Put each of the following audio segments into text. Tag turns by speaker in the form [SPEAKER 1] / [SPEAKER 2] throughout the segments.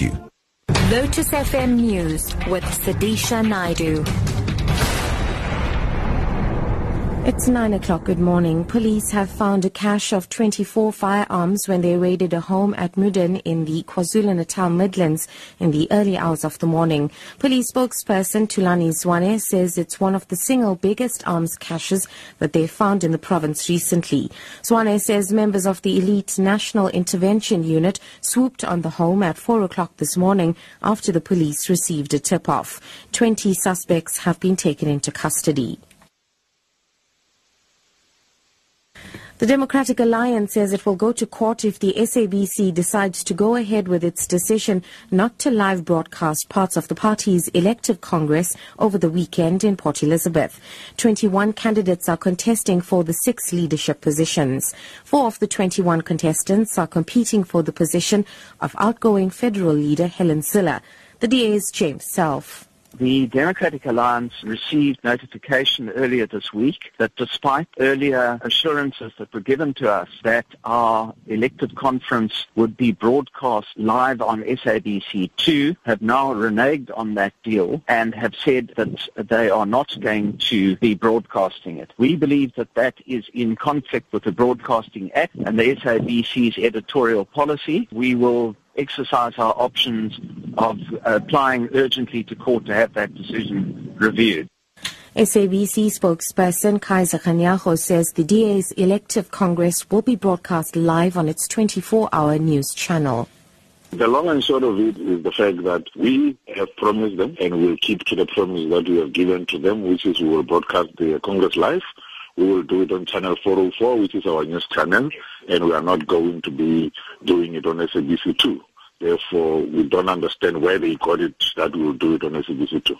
[SPEAKER 1] you.
[SPEAKER 2] Lotus FM News with Sudisha Naidu.
[SPEAKER 3] It's 9 o'clock. Good morning. Police have found a cache of 24 firearms when they raided a home at Muden in the KwaZulu-Natal Midlands in the early hours of the morning. Police spokesperson Thulani Zwane says it's one of the single biggest arms caches that they found in the province recently. Zwane says members of the elite National Intervention Unit swooped on the home at 4 o'clock this morning after the police received a tip-off. 20 suspects have been taken into custody. The Democratic Alliance says it will go to court if the SABC decides to go ahead with its decision not to live broadcast parts of the party's elective congress over the weekend in Port Elizabeth. 21 candidates are contesting for the six leadership positions. Four of the 21 contestants are competing for the position of outgoing federal leader Helen Zille. The DA's James Selfe.
[SPEAKER 4] The Democratic Alliance received notification earlier this week that despite earlier assurances that were given to us that our elected conference would be broadcast live on SABC2, have now reneged on that deal and have said that they are not going to be broadcasting it. We believe that that is in conflict with the Broadcasting Act and the SABC's editorial policy. We will exercise our options of applying urgently to court to have that decision reviewed.
[SPEAKER 3] SABC spokesperson Kaiser Kganyago says the DA's elective congress will be broadcast live on its 24-hour news channel.
[SPEAKER 5] The long and short of it is the fact that we have promised them and we will keep to the promise that we have given to them, which is we will broadcast the Congress live. We will do it on channel 404, which is our news channel, and we are not going to be doing it on SABC2. Therefore, we don't understand where they got it that we will do it on SABC2.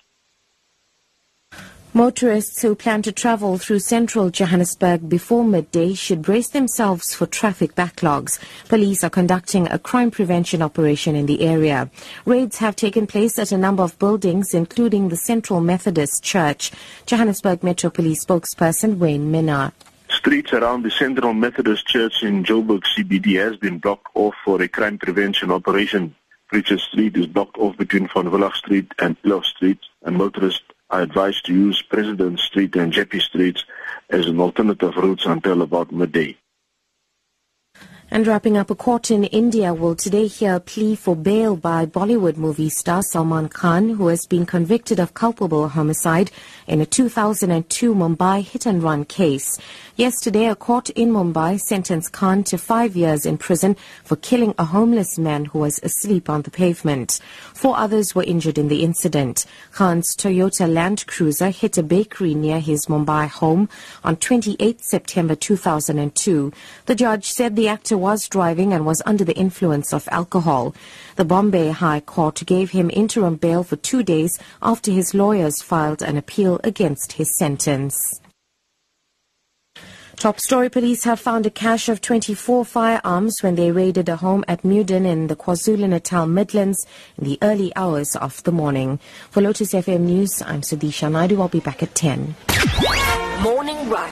[SPEAKER 3] Motorists who plan to travel through central Johannesburg before midday should brace themselves for traffic backlogs. Police are conducting a crime prevention operation in the area. Raids have taken place at a number of buildings, including the Central Methodist Church. Johannesburg Metro Police spokesperson Wayne Minnaar.
[SPEAKER 6] Streets around the Central Methodist Church in Joburg CBD has been blocked off for a crime prevention operation. Pritchard Street is blocked off between Von Wielligh Street and Love Street, and motorists are advised to use President Street and Jeppe Streets as an alternative routes until about midday.
[SPEAKER 3] And wrapping up, a court in India will today hear a plea for bail by Bollywood movie star Salman Khan, who has been convicted of culpable homicide in a 2002 Mumbai hit and run case. Yesterday, a court in Mumbai sentenced Khan to five years in prison for killing a homeless man who was asleep on the pavement. Four others were injured in the incident. Khan's Toyota Land Cruiser hit a bakery near his Mumbai home on 28 September 2002. The judge said the actor was driving and was under the influence of alcohol. The Bombay High Court gave him interim bail for two days after his lawyers filed an appeal against his sentence. Top story police have found a cache of 24 firearms when they raided a home at Muden in the KwaZulu-Natal Midlands in the early hours of the morning. For Lotus FM News, I'm Sudisha Naidu. I'll be back at 10.
[SPEAKER 2] Morning Rush.